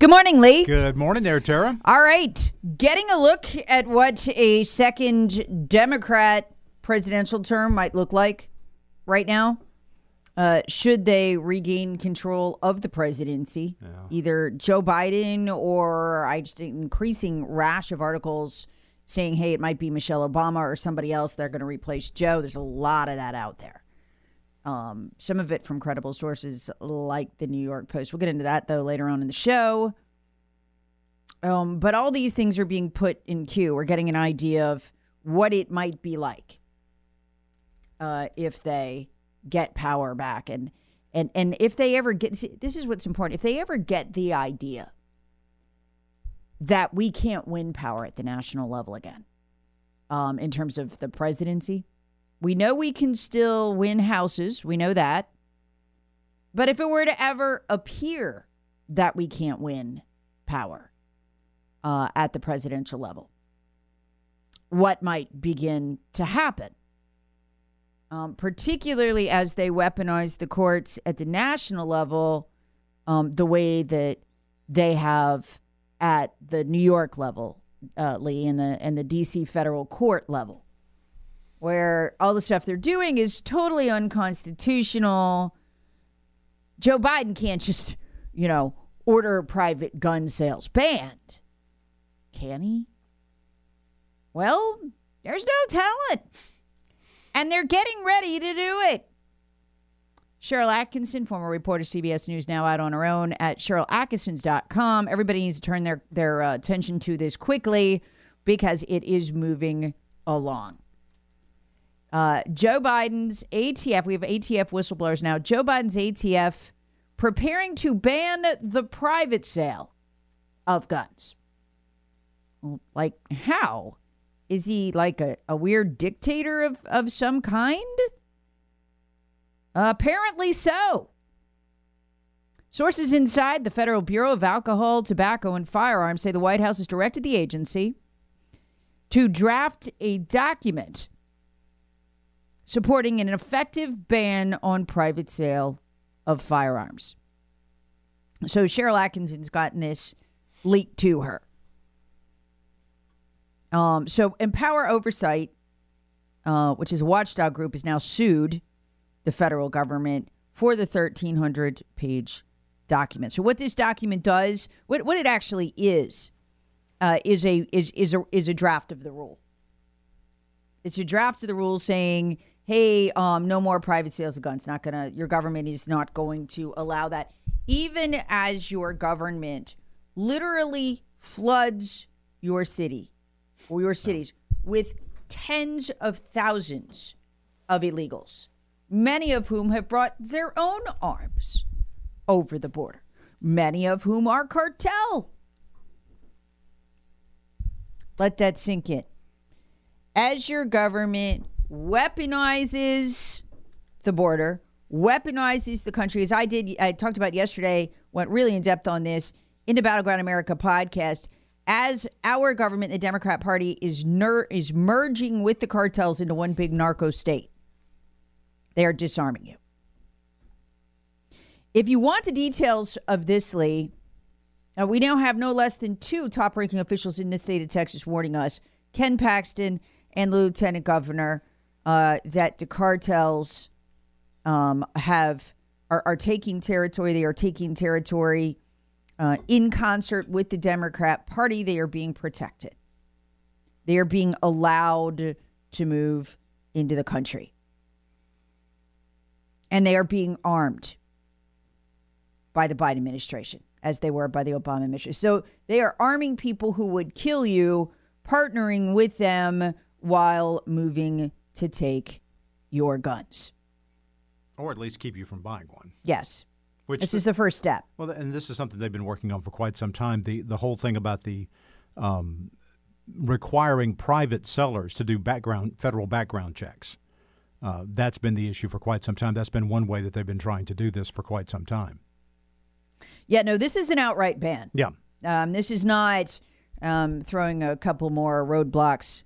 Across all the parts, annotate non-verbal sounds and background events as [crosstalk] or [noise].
Good morning, Lee. Good morning there, Tara. All right. Getting a look at what a second Democrat presidential term might look like right now. Uh, should they regain control of the presidency, either Joe Biden or I just increasing rash of articles saying, hey, it might be Michelle Obama or somebody else. They're going to replace Joe. There's a lot of that out there. Um, some of it from credible sources like the New York Post. We'll get into that though later on in the show. Um, but all these things are being put in queue. We're getting an idea of what it might be like uh, if they get power back, and and and if they ever get. see, This is what's important. If they ever get the idea that we can't win power at the national level again, um, in terms of the presidency, we know we can still win houses. We know that. But if it were to ever appear that we can't win power uh, at the presidential level, what might begin to happen? Um, particularly as they weaponize the courts at the national level, um, the way that they have at the New York level, uh, Lee, and the and the D.C. federal court level where all the stuff they're doing is totally unconstitutional. Joe Biden can't just, you know, order private gun sales banned. Can he? Well, there's no talent. And they're getting ready to do it. Sharyl Attkisson, former reporter, CBS News, now out on her own at SharylAttkissons.com. Everybody needs to turn their, their uh, attention to this quickly because it is moving along. Uh, Joe Biden's ATF, we have ATF whistleblowers now. Joe Biden's ATF preparing to ban the private sale of guns. Like, how? Is he like a, a weird dictator of, of some kind? apparently so. Sources inside the Federal Bureau of Alcohol, Tobacco, and Firearms say the White House has directed the agency to draft a document supporting an effective ban on private sale of firearms. So Sharyl Attkisson's gotten this leaked to her. Um, so Empower Oversight, uh, which is a watchdog group, is now sued the federal government for the 1,300 page document. So what this document does, what, what it actually is, uh, is a is is a is a draft of the rule. It's a draft of the rule saying, "Hey, um, no more private sales of guns. Not gonna. Your government is not going to allow that, even as your government literally floods your city or your cities with tens of thousands of illegals, many of whom have brought their own arms over the border, many of whom are cartel." Let that sink in as your government weaponizes the border, weaponizes the country, as I did, I talked about yesterday, went really in depth on this in the Battleground America podcast. As our government, the Democrat Party, is ner- is merging with the cartels into one big narco state, they are disarming you. If you want the details of this, Lee, uh, we now have no less than two top ranking officials in the state of Texas warning us Ken Paxton and lieutenant governor uh, that the cartels um, have are, are taking territory. They are taking territory uh, in concert with the Democrat Party. They are being protected. They are being allowed to move into the country, and they are being armed by the Biden administration as they were by the Obama administration. So they are arming people who would kill you, partnering with them while moving to take your guns. Or at least keep you from buying one. Yes. Which This is the first step. Well, and this is something they've been working on for quite some time. The the whole thing about the um, requiring private sellers to do background federal background checks. Uh, that's been the issue for quite some time. That's been one way that they've been trying to do this for quite some time. Yeah, no, this is an outright ban. Yeah. Um, this is not um, throwing a couple more roadblocks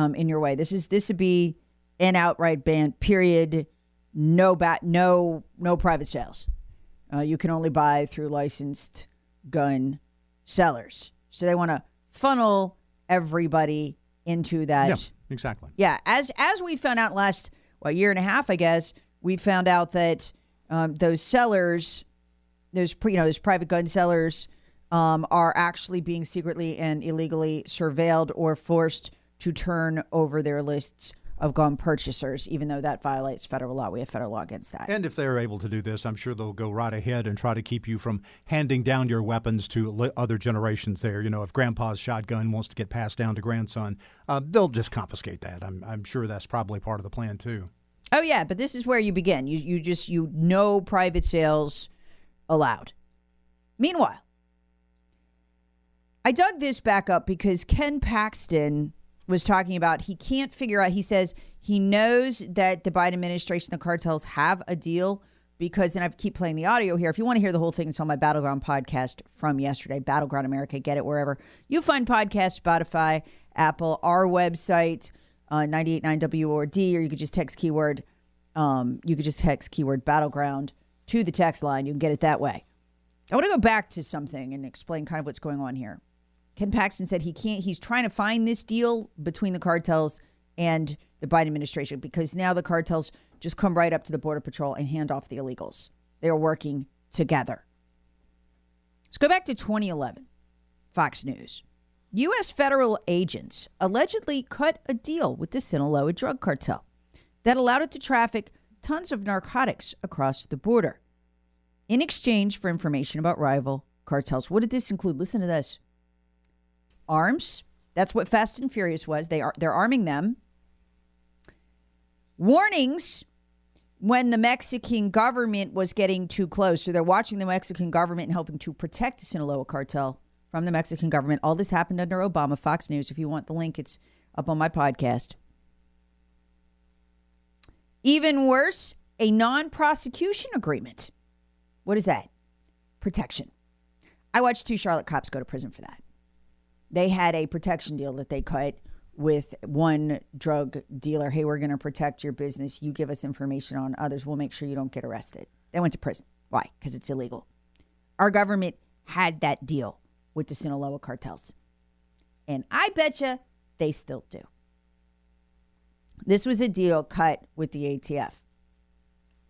um, in your way. This is this would be an outright ban. Period. No bat. No no private sales. Uh, you can only buy through licensed gun sellers. So they want to funnel everybody into that. Yeah, exactly. Yeah, as as we found out last well, year and a half, I guess, we found out that um, those sellers, those you know those private gun sellers, um, are actually being secretly and illegally surveilled or forced to turn over their lists of gun purchasers, even though that violates federal law. We have federal law against that. And if they're able to do this, I'm sure they'll go right ahead and try to keep you from handing down your weapons to other generations there. You know, if grandpa's shotgun wants to get passed down to grandson, uh, they'll just confiscate that. I'm, I'm sure that's probably part of the plan, too. Oh yeah, but this is where you begin. You you just you no private sales allowed. Meanwhile, I dug this back up because Ken Paxton was talking about he can't figure out he says he knows that the Biden administration the cartels have a deal because and I keep playing the audio here. If you want to hear the whole thing, it's on my Battleground podcast from yesterday, Battleground America. Get it wherever you find podcasts, Spotify, Apple, our website, uh, 989 WORD, or you could just text keyword, um, you could just text keyword battleground to the text line. You can get it that way. I want to go back to something and explain kind of what's going on here. Ken Paxton said he can't, he's trying to find this deal between the cartels and the Biden administration because now the cartels just come right up to the Border Patrol and hand off the illegals. They are working together. Let's go back to 2011. Fox News. U.S. federal agents allegedly cut a deal with the Sinaloa drug cartel that allowed it to traffic tons of narcotics across the border in exchange for information about rival cartels. What did this include? Listen to this arms. That's what Fast and Furious was. They are they're arming them. Warnings when the Mexican government was getting too close. So they're watching the Mexican government and helping to protect the Sinaloa cartel from the Mexican government. All this happened under Obama. Fox News. If you want the link, it's up on my podcast. Even worse, a non prosecution agreement. What is that? Protection. I watched two Charlotte cops go to prison for that. They had a protection deal that they cut with one drug dealer. Hey, we're going to protect your business. You give us information on others. We'll make sure you don't get arrested. They went to prison. Why? Because it's illegal. Our government had that deal with the Sinaloa cartels. And I bet you they still do. This was a deal cut with the ATF,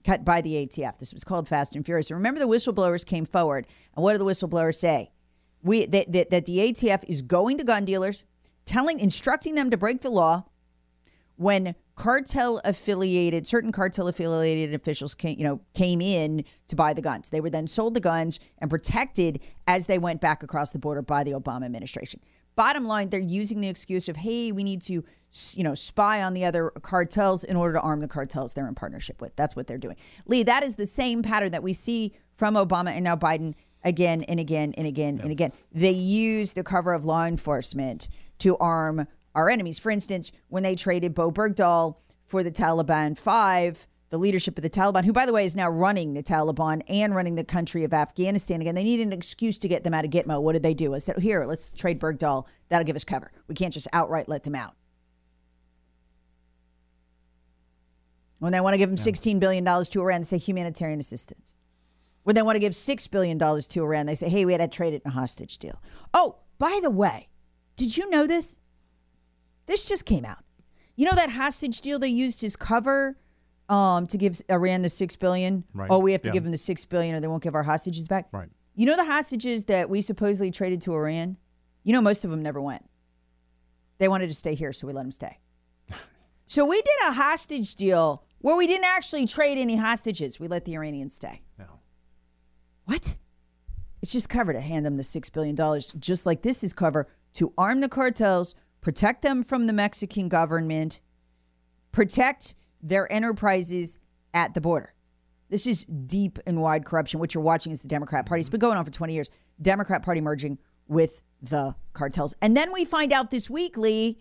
cut by the ATF. This was called Fast and Furious. remember, the whistleblowers came forward, and what did the whistleblowers say? We that, that, that the ATF is going to gun dealers, telling, instructing them to break the law when cartel affiliated certain cartel affiliated officials came you know came in to buy the guns. They were then sold the guns and protected as they went back across the border by the obama administration. Bottom line they're using the excuse of hey we need to you know spy on the other cartels in order to arm the cartels they're in partnership with. That's what they're doing. Lee that is the same pattern that we see from obama and now biden again and again and again yeah. and again they use the cover of law enforcement to arm our enemies. For instance, when they traded Bo Bergdahl for the Taliban 5, the leadership of the Taliban, who, by the way, is now running the Taliban and running the country of Afghanistan again. They needed an excuse to get them out of Gitmo. What did they do? I said, oh, here, let's trade Bergdahl. That'll give us cover. We can't just outright let them out. When they want to give them $16 billion to Iran, they say humanitarian assistance. When they want to give $6 billion to Iran, they say, hey, we had to trade it in a hostage deal. Oh, by the way, did you know this? This just came out. You know that hostage deal they used as cover um, to give Iran the six billion. Right. Oh, we have to Yeah. give them the 6 billion or they won't give our hostages back. Right. You know the hostages that we supposedly traded to Iran. You know most of them never went. They wanted to stay here, so we let them stay. [laughs] so we did a hostage deal where we didn't actually trade any hostages. We let the Iranians stay. Yeah. What? It's just cover to hand them the $6 billion, just like this is cover to arm the cartels, protect them from the Mexican government, protect their enterprises at the border. This is deep and wide corruption. What you're watching is the Democrat Party. It's mm-hmm. been going on for 20 years. Democrat Party merging with the cartels. And then we find out this week, Lee,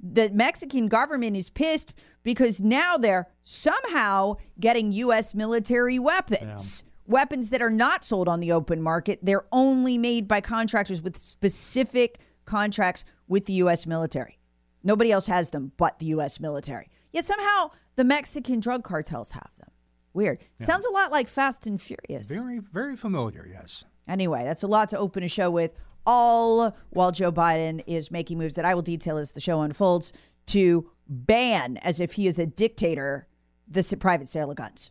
the Mexican government is pissed because now they're somehow getting U.S. military weapons. Yeah. Weapons that are not sold on the open market. They're only made by contractors with specific contracts with the U.S. military. Nobody else has them but the U.S. military. Yet somehow the Mexican drug cartels have them. Weird. Yeah. Sounds a lot like Fast and Furious. Very, very familiar, yes. Anyway, that's a lot to open a show with all while Joe Biden is making moves that I will detail as the show unfolds to ban, as if he is a dictator, the private sale of guns.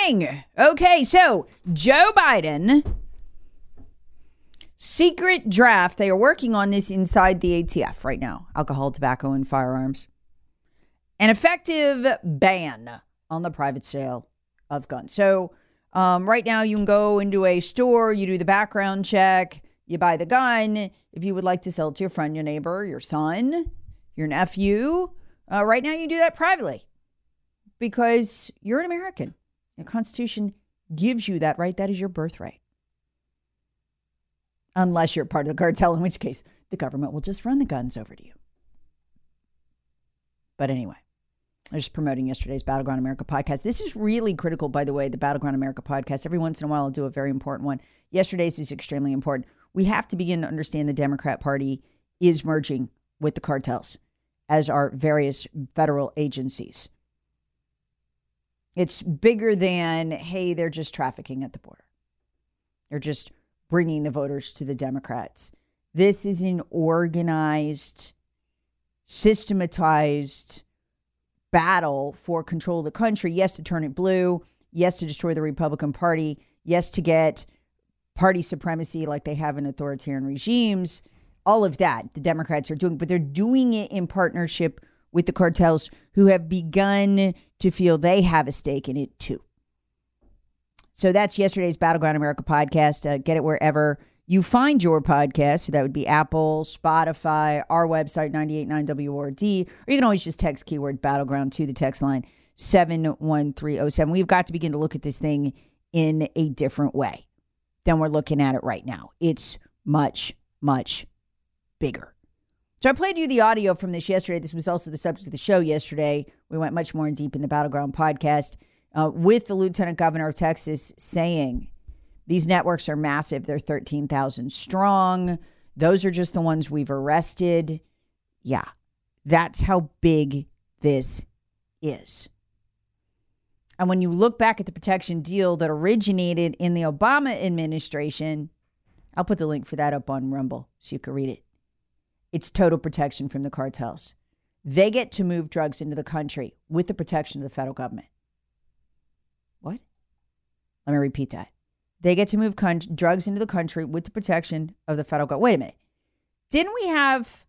Morning. Okay, so Joe Biden, secret draft. They are working on this inside the ATF right now alcohol, tobacco, and firearms. An effective ban on the private sale of guns. So, um, right now, you can go into a store, you do the background check, you buy the gun. If you would like to sell it to your friend, your neighbor, your son, your nephew, uh, right now, you do that privately because you're an American. The Constitution gives you that right. That is your birthright. Unless you're part of the cartel, in which case the government will just run the guns over to you. But anyway, I was just promoting yesterday's Battleground America podcast. This is really critical, by the way, the Battleground America podcast. Every once in a while, I'll do a very important one. Yesterday's is extremely important. We have to begin to understand the Democrat Party is merging with the cartels, as are various federal agencies. It's bigger than, hey, they're just trafficking at the border. They're just bringing the voters to the Democrats. This is an organized, systematized battle for control of the country. Yes, to turn it blue. Yes, to destroy the Republican Party. Yes, to get party supremacy like they have in authoritarian regimes. All of that the Democrats are doing, but they're doing it in partnership with the cartels who have begun to feel they have a stake in it too. So that's yesterday's Battleground America podcast. Uh, get it wherever you find your podcast. So that would be Apple, Spotify, our website, 989WORD, or you can always just text keyword battleground to the text line 71307. We've got to begin to look at this thing in a different way than we're looking at it right now. It's much, much bigger. So I played you the audio from this yesterday. This was also the subject of the show yesterday. We went much more in deep in the Battleground podcast uh, with the Lieutenant Governor of Texas saying these networks are massive. They're 13,000 strong. Those are just the ones we've arrested. Yeah, that's how big this is. And when you look back at the protection deal that originated in the Obama administration, I'll put the link for that up on Rumble so you can read it. It's total protection from the cartels. They get to move drugs into the country with the protection of the federal government. What? Let me repeat that. They get to move con- drugs into the country with the protection of the federal government. Wait a minute. Didn't we have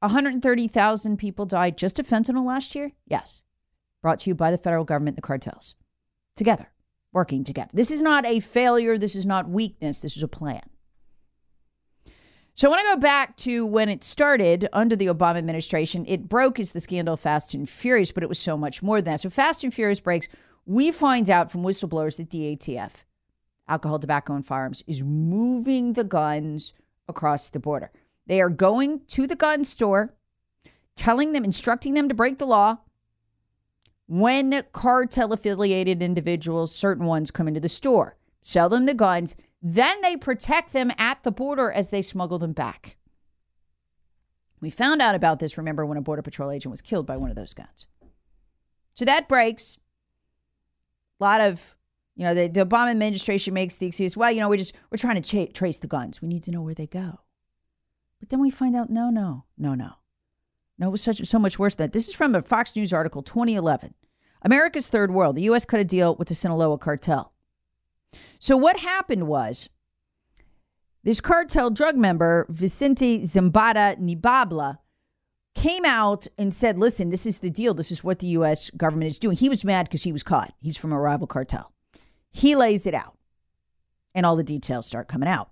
130,000 people die just of fentanyl last year? Yes. Brought to you by the federal government, the cartels. Together, working together. This is not a failure. This is not weakness. This is a plan. So I want to go back to when it started under the Obama administration. It broke as the scandal Fast and Furious, but it was so much more than that. So Fast and Furious breaks. We find out from whistleblowers that the ATF, alcohol, tobacco, and firearms, is moving the guns across the border. They are going to the gun store, telling them, instructing them to break the law. When cartel affiliated individuals, certain ones, come into the store, sell them the guns then they protect them at the border as they smuggle them back. We found out about this, remember, when a Border Patrol agent was killed by one of those guns. So that breaks. A lot of You know, the, the Obama administration makes the excuse, well, you know, we're just we're trying to cha- trace the guns. We need to know where they go. But then we find out, no, no, no, no, no. It was such so much worse than that. This is from a Fox News article, 2011. America's third world. The U.S. cut a deal with the Sinaloa cartel. So what happened was this cartel drug member, Vicente Zambada Niebla, came out and said, listen, this is the deal. This is what the U.S. government is doing. He was mad because he was caught. He's from a rival cartel. He lays it out, and all the details start coming out.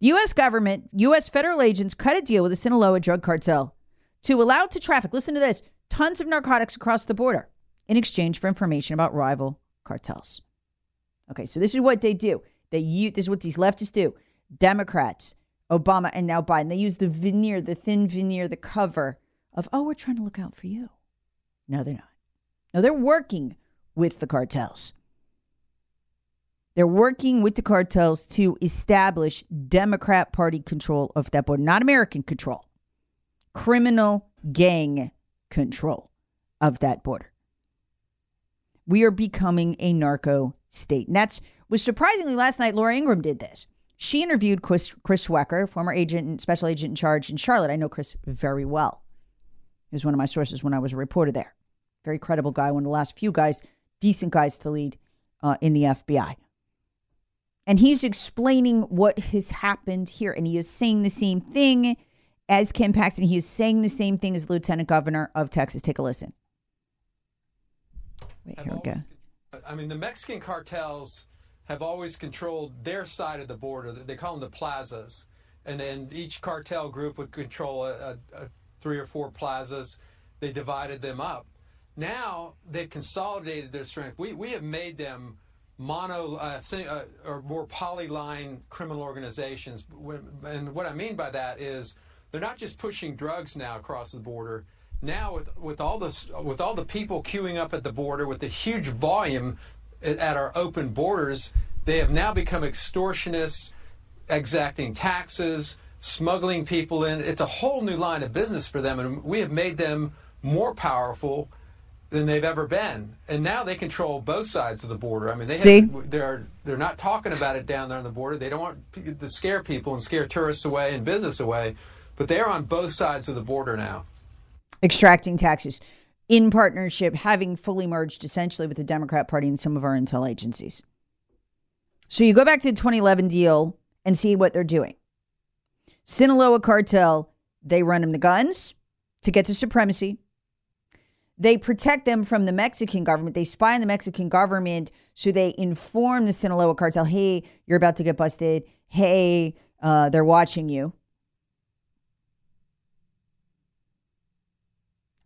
The U.S. government, U.S. federal agents cut a deal with the Sinaloa drug cartel to allow to traffic, listen to this, tons of narcotics across the border in exchange for information about rival cartels. Okay, so this is what they do. They use, this is what these leftists do. Democrats, Obama, and now Biden. They use the veneer, the thin veneer, the cover of, oh, we're trying to look out for you. No, they're not. No, they're working with the cartels. They're working with the cartels to establish Democrat Party control of that border, not American control, criminal gang control of that border. We are becoming a narco state. And that's was surprisingly last night Laura Ingraham did this. She interviewed Chris, Chris Swecker, former agent and special agent in charge in Charlotte. I know Chris very well. He was one of my sources when I was a reporter there. Very credible guy, one of the last few guys, decent guys to lead uh, in the FBI. And he's explaining what has happened here. And he is saying the same thing as Ken Paxton. He is saying the same thing as Lieutenant Governor of Texas. Take a listen. Wait, here we go. I mean, the Mexican cartels have always controlled their side of the border. They call them the plazas. And then each cartel group would control a, a, a three or four plazas. They divided them up. Now they've consolidated their strength. We, we have made them mono uh, uh, or more polyline criminal organizations. And what I mean by that is they're not just pushing drugs now across the border. Now with with all this with all the people queuing up at the border with the huge volume at our open borders, they have now become extortionists, exacting taxes, smuggling people in. It's a whole new line of business for them, and we have made them more powerful than they've ever been. And now they control both sides of the border. I mean, they See? Have, they're they're not talking about it down there on the border. They don't want to scare people and scare tourists away and business away, but they're on both sides of the border now. Extracting taxes in partnership, having fully merged essentially with the Democrat Party and some of our intel agencies. So you go back to the 2011 deal and see what they're doing. Sinaloa cartel, they run them the guns to get to supremacy. They protect them from the Mexican government. They spy on the Mexican government. So they inform the Sinaloa cartel hey, you're about to get busted. Hey, uh, they're watching you.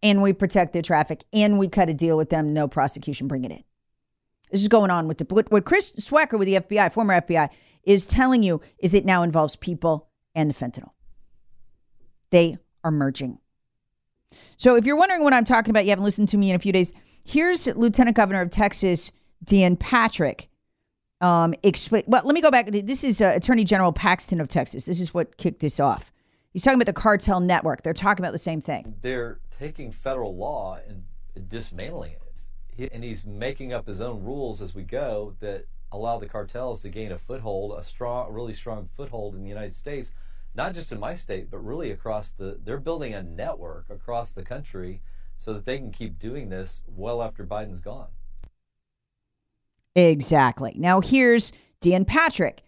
And we protect their traffic and we cut a deal with them. No prosecution, bring it in. This is going on with the, what, Chris Swecker with the FBI, former FBI, is telling you is it now involves people and the fentanyl. They are merging. So if you're wondering what I'm talking about, you haven't listened to me in a few days. Here's Lieutenant Governor of Texas, Dan Patrick. Um, explain. Well, let me go back. This is uh, Attorney General Paxton of Texas. This is what kicked this off. He's talking about the cartel network. They're talking about the same thing. They're taking federal law and dismantling it. He, and he's making up his own rules as we go that allow the cartels to gain a foothold, a strong, really strong foothold in the United States not just in my state, but really across the. They're building a network across the country so that they can keep doing this well after Biden's gone. Exactly. Now here's Dan Patrick.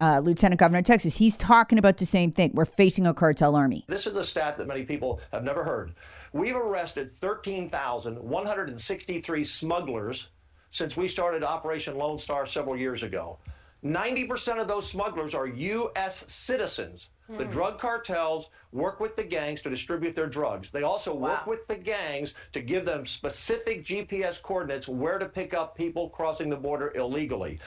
Uh, Lieutenant Governor of Texas, he's talking about the same thing. We're facing a cartel army. This is a stat that many people have never heard. We've arrested 13,163 smugglers since we started Operation Lone Star several years ago. 90% of those smugglers are U.S. citizens. The hmm. drug cartels work with the gangs to distribute their drugs. They also wow. work with the gangs to give them specific GPS coordinates where to pick up people crossing the border illegally.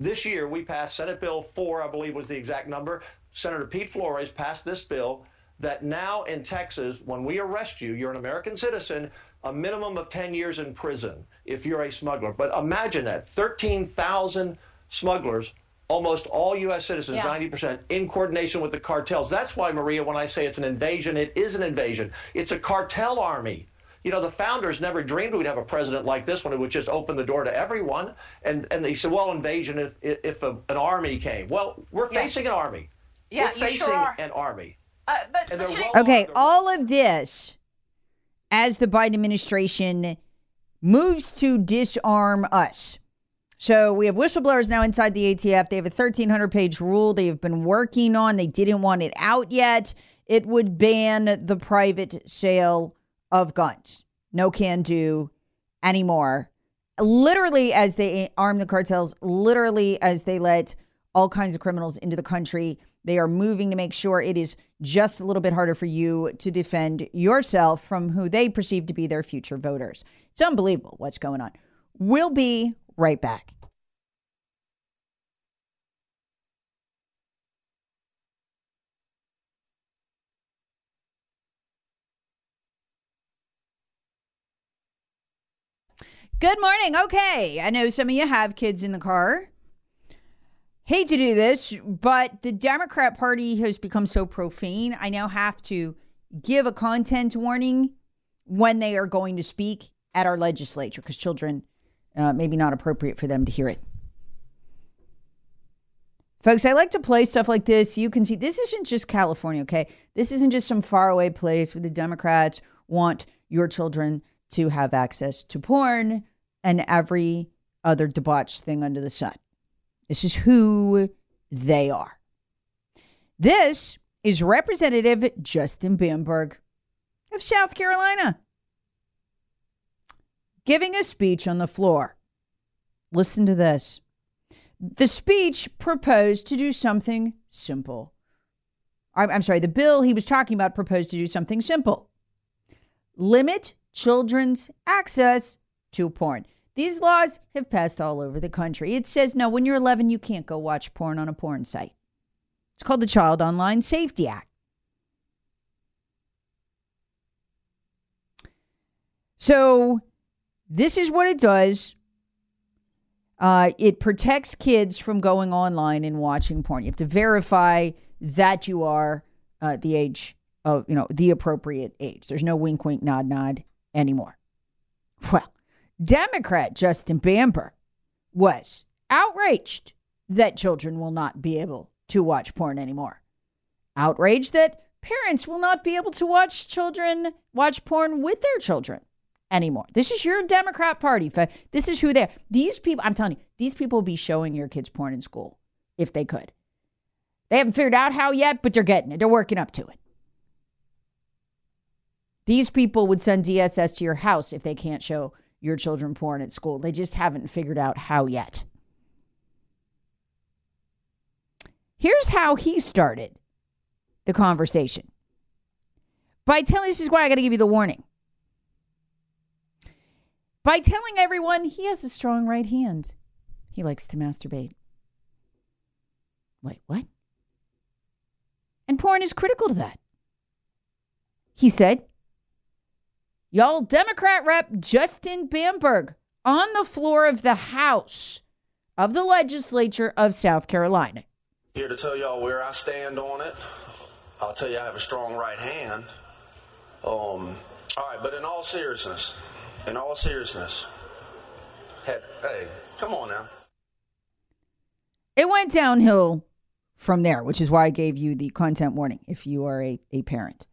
This year, we passed Senate Bill 4, I believe was the exact number. Senator Pete Flores passed this bill that now in Texas, when we arrest you, you're an American citizen, a minimum of 10 years in prison if you're a smuggler. But imagine that 13,000 smugglers almost all U.S. citizens, yeah. 90%, in coordination with the cartels. That's why, Maria, when I say it's an invasion, it is an invasion. It's a cartel army. You know, the founders never dreamed we'd have a president like this one who would just open the door to everyone. And and they said, well, invasion if if a, an army came. Well, we're Yeah. facing an army. Yeah, we're you facing sure are. an army. Uh, but, but well- Okay, all of this as the Biden administration moves to disarm us. So we have whistleblowers now inside the ATF. They have a 1,300 page rule they have been working on. They didn't want it out yet. It would ban the private sale of guns. No can do anymore. Literally, as they arm the cartels, literally, as they let all kinds of criminals into the country, they are moving to make sure it is just a little bit harder for you to defend yourself from who they perceive to be their future voters. It's unbelievable what's going on. We'll be right back. Good morning. Okay. I know some of you have kids in the car. Hate to do this, but the Democrat Party has become so profane. I now have to give a content warning when they are going to speak at our legislature because children, uh, maybe not appropriate for them to hear it. Folks, I like to play stuff like this. You can see this isn't just California, okay? This isn't just some faraway place where the Democrats want your children to have access to porn and every other debauched thing under the sun. This is who they are. This is Representative Justin Bamberg of South Carolina giving a speech on the floor. Listen to this. The speech proposed to do something simple. I'm, I'm sorry, the bill he was talking about proposed to do something simple limit children's access to porn. These laws have passed all over the country. It says no, when you're 11, you can't go watch porn on a porn site. It's called the Child Online Safety Act. So, this is what it does. Uh, it protects kids from going online and watching porn. You have to verify that you are uh, the age of, you know, the appropriate age. There's no wink, wink, nod, nod anymore. Well, Democrat Justin Bamberg was outraged that children will not be able to watch porn anymore. Outraged that parents will not be able to watch children watch porn with their children anymore. This is your Democrat Party. This is who they're. These people, I'm telling you, these people will be showing your kids porn in school if they could. They haven't figured out how yet, but they're getting it. They're working up to it. These people would send DSS to your house if they can't show your children porn at school. They just haven't figured out how yet. Here's how he started the conversation by telling this is why I got to give you the warning. By telling everyone he has a strong right hand. He likes to masturbate. Wait, what? And porn is critical to that. He said, Y'all, Democrat Rep Justin Bamberg on the floor of the House of the Legislature of South Carolina. Here to tell y'all where I stand on it. I'll tell you I have a strong right hand. Um, all right, but in all seriousness, in all seriousness, had, hey, come on now. It went downhill from there, which is why I gave you the content warning if you are a, a parent.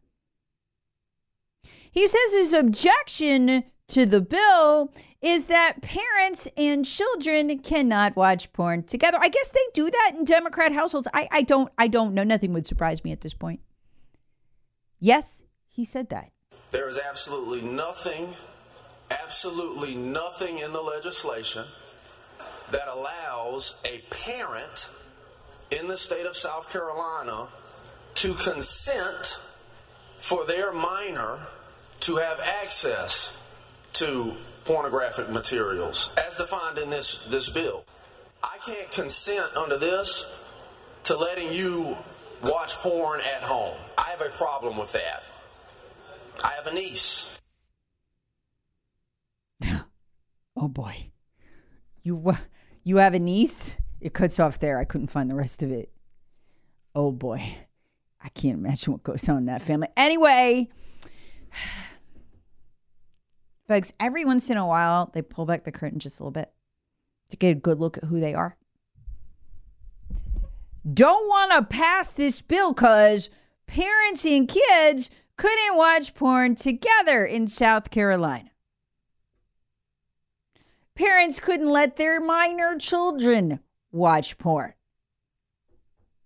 He says his objection to the bill is that parents and children cannot watch porn together. I guess they do that in Democrat households. I, I don't I don't know. Nothing would surprise me at this point. Yes, he said that. There is absolutely nothing, absolutely nothing in the legislation that allows a parent in the state of South Carolina to consent for their minor to have access to pornographic materials as defined in this, this bill. I can't consent under this to letting you watch porn at home. I have a problem with that. I have a niece. [laughs] Oh boy. You you have a niece? It cuts off there. I couldn't find the rest of it. Oh boy. I can't imagine what goes on in that family. Anyway, Folks, every once in a while, they pull back the curtain just a little bit to get a good look at who they are. Don't want to pass this bill because parents and kids couldn't watch porn together in South Carolina. Parents couldn't let their minor children watch porn.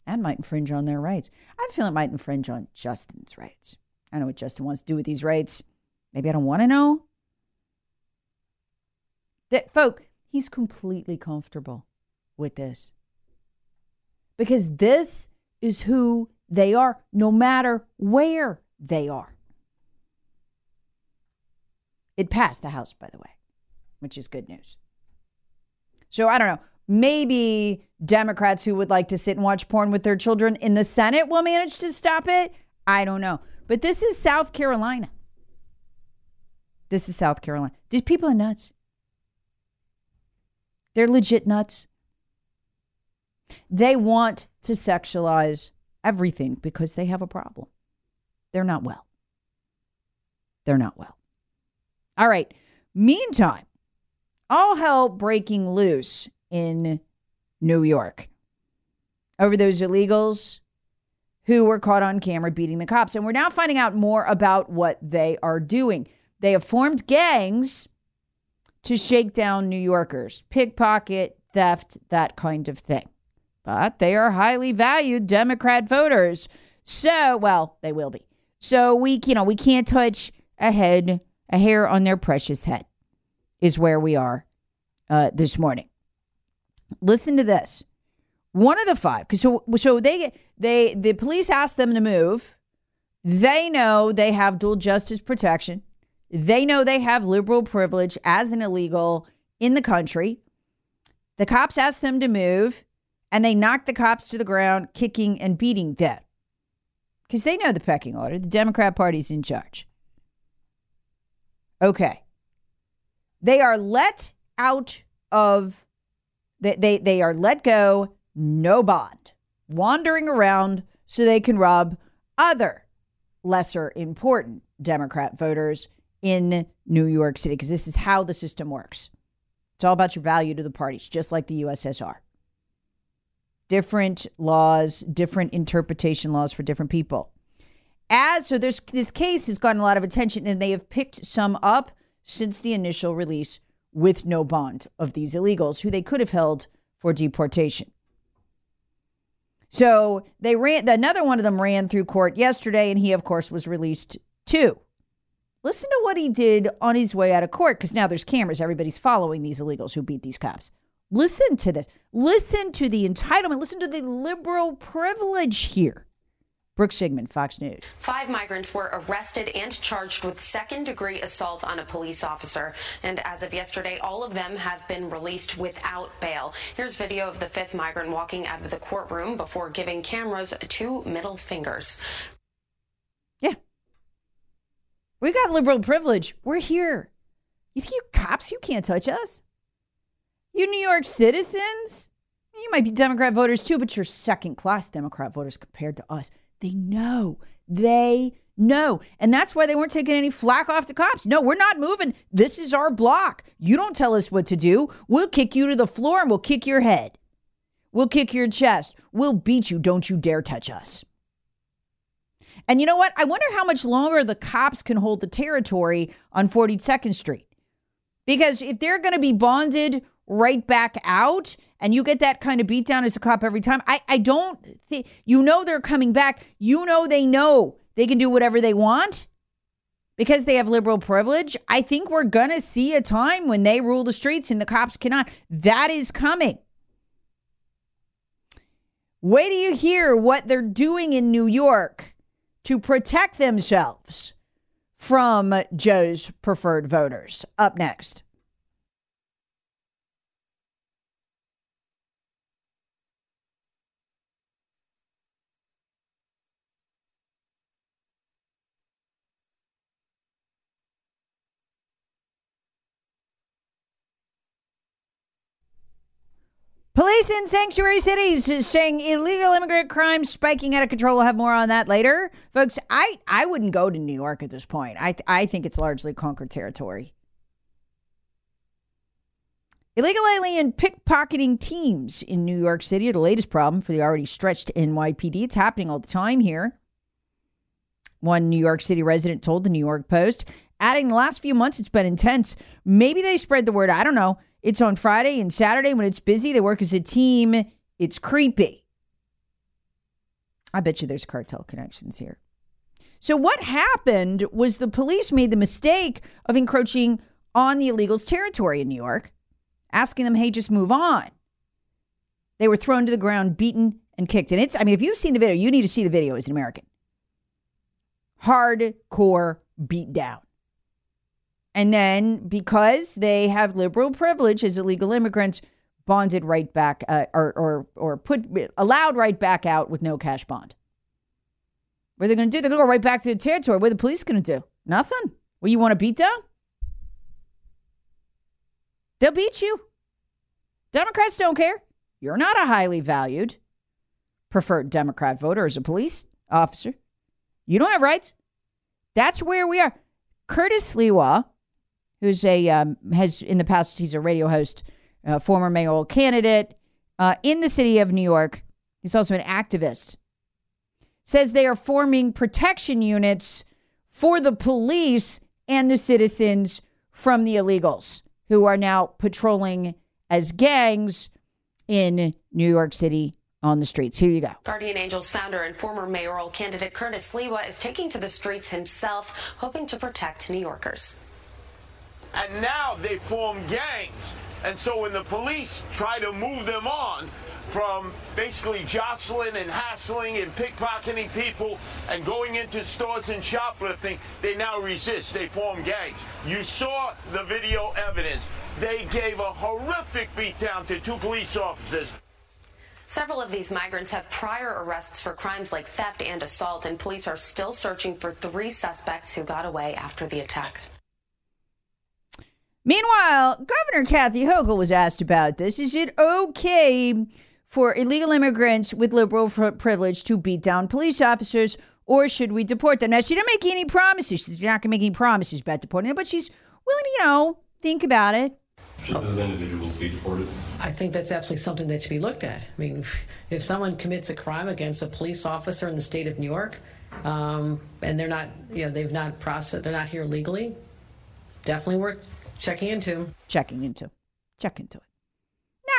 That might infringe on their rights. I feel it might infringe on Justin's rights. I know what Justin wants to do with these rights. Maybe I don't want to know. That folk, he's completely comfortable with this. Because this is who they are, no matter where they are. It passed the House, by the way, which is good news. So I don't know. Maybe Democrats who would like to sit and watch porn with their children in the Senate will manage to stop it. I don't know. But this is South Carolina. This is South Carolina. These people are nuts. They're legit nuts. They want to sexualize everything because they have a problem. They're not well. They're not well. All right. Meantime, all hell breaking loose in New York over those illegals who were caught on camera beating the cops. And we're now finding out more about what they are doing. They have formed gangs to shake down New Yorkers, pickpocket, theft, that kind of thing. But they are highly valued Democrat voters. So, well, they will be. So we, you know, we can't touch a head, a hair on their precious head, is where we are uh, this morning. Listen to this. One of the five, because so so they they the police asked them to move. They know they have dual justice protection. They know they have liberal privilege as an illegal in the country. The cops ask them to move, and they knock the cops to the ground, kicking and beating them. Because they know the pecking order. The Democrat Party's in charge. Okay. They are let out of, they, they, they are let go, no bond, wandering around so they can rob other lesser important Democrat voters in New York City because this is how the system works. It's all about your value to the parties, just like the USSR. Different laws, different interpretation laws for different people. As so, there's this case has gotten a lot of attention, and they have picked some up since the initial release with no bond of these illegals who they could have held for deportation. So they ran. Another one of them ran through court yesterday, and he, of course, was released too. Listen to what he did on his way out of court because now there's cameras. Everybody's following these illegals who beat these cops. Listen to this. Listen to the entitlement. Listen to the liberal privilege here. Brooke Sigmund, Fox News. Five migrants were arrested and charged with second degree assault on a police officer. And as of yesterday, all of them have been released without bail. Here's video of the fifth migrant walking out of the courtroom before giving cameras two middle fingers. Yeah. We got liberal privilege. We're here. You think you cops, you can't touch us? You New York citizens? You might be Democrat voters too, but you're second class Democrat voters compared to us. They know. They know. And that's why they weren't taking any flack off the cops. No, we're not moving. This is our block. You don't tell us what to do. We'll kick you to the floor and we'll kick your head. We'll kick your chest. We'll beat you. Don't you dare touch us. And you know what? I wonder how much longer the cops can hold the territory on 42nd Street. Because if they're going to be bonded right back out and you get that kind of beat down as a cop every time, I, I don't think, you know, they're coming back. You know, they know they can do whatever they want because they have liberal privilege. I think we're going to see a time when they rule the streets and the cops cannot. That is coming. Wait till you hear what they're doing in New York to protect themselves from Joe's preferred voters. Up next. Police in sanctuary cities saying illegal immigrant crime spiking out of control. We'll have more on that later, folks. I I wouldn't go to New York at this point. I I think it's largely conquered territory. Illegal alien pickpocketing teams in New York City are the latest problem for the already stretched NYPD. It's happening all the time here. One New York City resident told the New York Post, adding the last few months it's been intense. Maybe they spread the word. I don't know. It's on Friday and Saturday when it's busy. They work as a team. It's creepy. I bet you there's cartel connections here. So, what happened was the police made the mistake of encroaching on the illegals' territory in New York, asking them, hey, just move on. They were thrown to the ground, beaten, and kicked. And it's, I mean, if you've seen the video, you need to see the video as an American. Hardcore beat down. And then because they have liberal privilege as illegal immigrants, bonded right back uh, or, or, or put allowed right back out with no cash bond. What are they going to do? They're going to go right back to the territory. What are the police going to do? Nothing. Well, you want to beat down? They'll beat you. Democrats don't care. You're not a highly valued preferred Democrat voter as a police officer. You don't have rights. That's where we are. Curtis Sliwa, who's a um, has in the past he's a radio host, uh, former mayoral candidate uh, in the city of New York. He's also an activist. Says they are forming protection units for the police and the citizens from the illegals who are now patrolling as gangs in New York City on the streets. Here you go. Guardian Angels founder and former mayoral candidate Curtis Sliwa is taking to the streets himself, hoping to protect New Yorkers. And now they form gangs. And so when the police try to move them on from basically jostling and hassling and pickpocketing people and going into stores and shoplifting, they now resist. They form gangs. You saw the video evidence. They gave a horrific beatdown to two police officers. Several of these migrants have prior arrests for crimes like theft and assault, and police are still searching for three suspects who got away after the attack. Meanwhile, Governor Kathy Hochul was asked about this. Is it okay for illegal immigrants with liberal privilege to beat down police officers, or should we deport them? Now, she didn't make any promises. She's not going to make any promises about deporting them, but she's willing to, you know, think about it. Should those individuals be deported? I think that's absolutely something that should be looked at. I mean, if someone commits a crime against a police officer in the state of New York, um, and they're not, you know, they've not processed, they're not here legally, definitely worth checking into. Checking into. Check into it.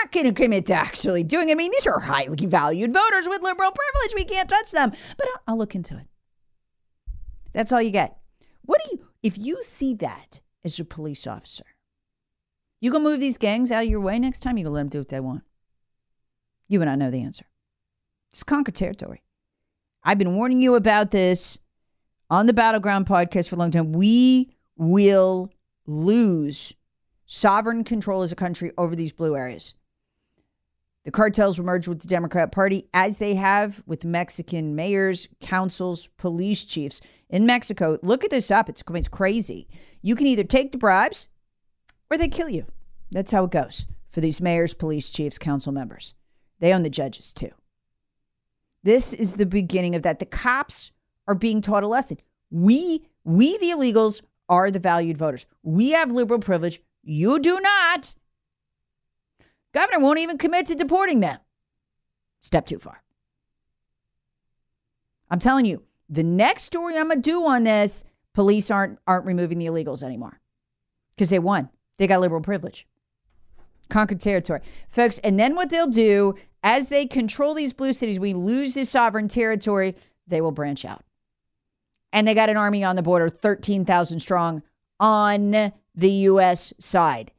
Not going to commit to actually doing it. I mean, these are highly valued voters with liberal privilege. We can't touch them. But I'll, I'll look into it. That's all you get. What do you, if you see that as a police officer, you gonna move these gangs out of your way next time? You gonna let them do what they want? You and I know the answer. It's conquered territory. I've been warning you about this on the Battleground podcast for a long time. We will lose sovereign control as a country over these blue areas. The cartels will merge with the Democrat Party as they have with Mexican mayors, councils, police chiefs in Mexico. Look at this up. It's, it's crazy. You can either take the bribes or they kill you. That's how it goes for these mayors, police chiefs, council members. They own the judges too. This is the beginning of that. The cops are being taught a lesson. We, we the illegals, are the valued voters. We have liberal privilege. You do not. Governor won't even commit to deporting them. Step too far. I'm telling you, the next story I'm gonna do on this, police aren't aren't removing the illegals anymore because they won. They got liberal privilege. Conquered territory. Folks, and then what they'll do as they control these blue cities, we lose this sovereign territory, they will branch out. And they got an army on the border, 13,000 strong on the U.S. side.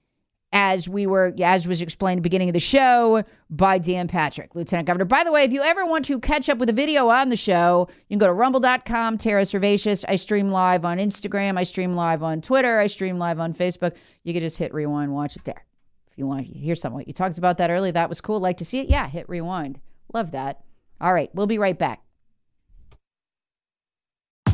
As we were, as was explained at the beginning of the show by Dan Patrick, Lieutenant Governor. By the way, if you ever want to catch up with a video on the show, you can go to rumble.com, Tara Servatius. I stream live on Instagram. I stream live on Twitter. I stream live on Facebook. You can just hit rewind, watch it there. If you want to hear something, you talked about that earlier. That was cool. Like to see it? Yeah, hit rewind. Love that. All right, we'll be right back.